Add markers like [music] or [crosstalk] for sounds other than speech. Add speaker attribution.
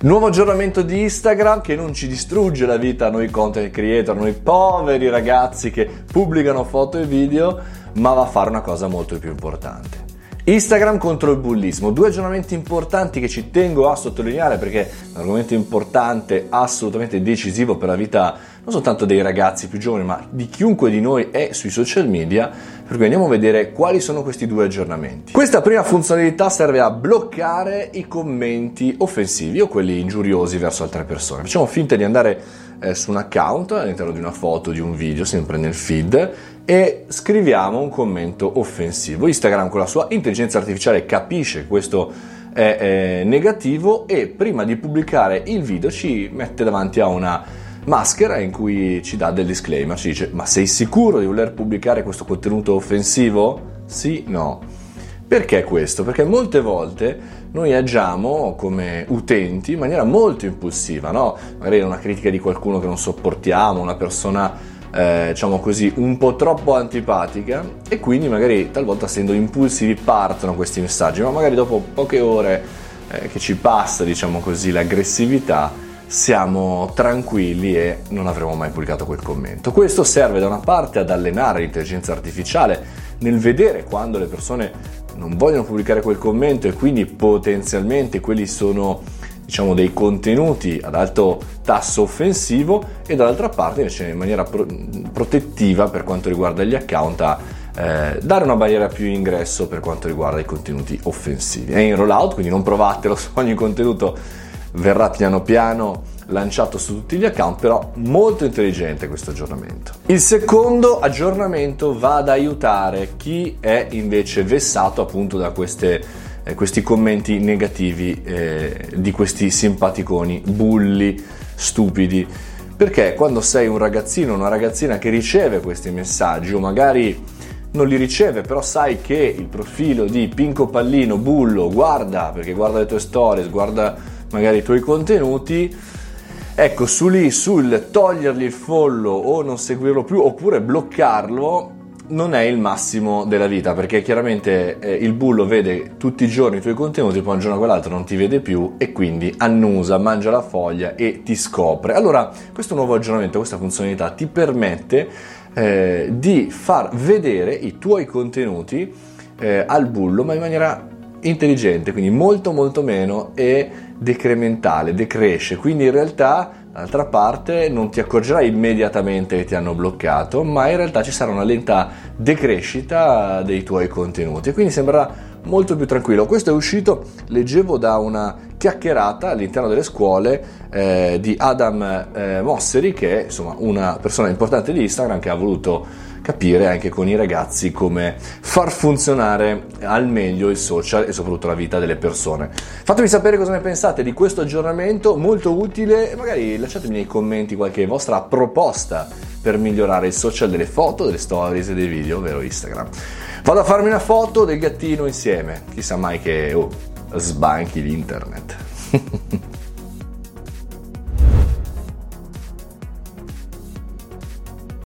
Speaker 1: Nuovo aggiornamento di Instagram che non ci distrugge la vita a noi content creator, noi poveri ragazzi che pubblicano foto e video, ma va a fare una cosa molto più importante. Instagram contro il bullismo, due aggiornamenti importanti che ci tengo a sottolineare perché è un argomento importante, assolutamente decisivo per la vita non soltanto dei ragazzi più giovani, ma di chiunque di noi è sui social media, per cui andiamo a vedere quali sono questi due aggiornamenti. Questa prima funzionalità serve a bloccare i commenti offensivi o quelli ingiuriosi verso altre persone. Facciamo finta di andare eh, su un account all'interno di una foto, di un video, sempre nel feed, e scriviamo un commento offensivo. Instagram con la sua intelligenza artificiale capisce questo è, è negativo e prima di pubblicare il video ci mette davanti a una maschera in cui ci dà del disclaimer, ci dice ma sei sicuro di voler pubblicare questo contenuto offensivo? Sì, no. Perché questo? Perché molte volte noi agiamo come utenti in maniera molto impulsiva, no? Magari una critica di qualcuno che non sopportiamo, una persona eh, diciamo così, un po' troppo antipatica e quindi magari talvolta essendo impulsivi partono questi messaggi, ma magari dopo poche ore eh, che ci passa, diciamo così, l'aggressività, siamo tranquilli e non avremo mai pubblicato quel commento. Questo serve da una parte ad allenare l'intelligenza artificiale nel vedere quando le persone non vogliono pubblicare quel commento e quindi potenzialmente quelli sono diciamo dei contenuti ad alto tasso offensivo e dall'altra parte invece in maniera pro- protettiva per quanto riguarda gli account a eh, dare una barriera più in ingresso per quanto riguarda i contenuti offensivi. È in rollout, quindi non provatelo su ogni contenuto verrà piano piano lanciato su tutti gli account, però molto intelligente questo aggiornamento. Il secondo aggiornamento va ad aiutare chi è invece vessato appunto da queste, eh, questi commenti negativi eh, di questi simpaticoni, bulli, stupidi. Perché quando sei un ragazzino una ragazzina che riceve questi messaggi o magari non li riceve, però sai che il profilo di Pinco Pallino, Bullo, guarda, perché guarda le tue stories, guarda magari i tuoi contenuti, ecco su lì sul togliergli il follow o non seguirlo più oppure bloccarlo non è il massimo della vita perché chiaramente eh, il bullo vede tutti i giorni i tuoi contenuti poi un giorno o quell'altro non ti vede più e quindi annusa, mangia la foglia e ti scopre. Allora questo nuovo aggiornamento, questa funzionalità ti permette eh, di far vedere i tuoi contenuti eh, al bullo ma in maniera intelligente, quindi molto molto meno e decrementale, decresce, quindi in realtà dall'altra parte non ti accorgerai immediatamente che ti hanno bloccato, ma in realtà ci sarà una lenta decrescita dei tuoi contenuti. Quindi sembrerà molto più tranquillo. Questo è uscito, leggevo da una chiacchierata all'interno delle scuole eh, di Adam eh, Mosseri, che è insomma una persona importante di Instagram che ha voluto capire anche con i ragazzi come far funzionare al meglio il social e soprattutto la vita delle persone. Fatemi sapere cosa ne pensate di questo aggiornamento, molto utile, magari lasciatemi nei commenti qualche vostra proposta per migliorare il social delle foto, delle stories e dei video, ovvero Instagram. Vado a farmi una foto del gattino insieme, chissà mai che oh, sbanchi l'internet. [laughs]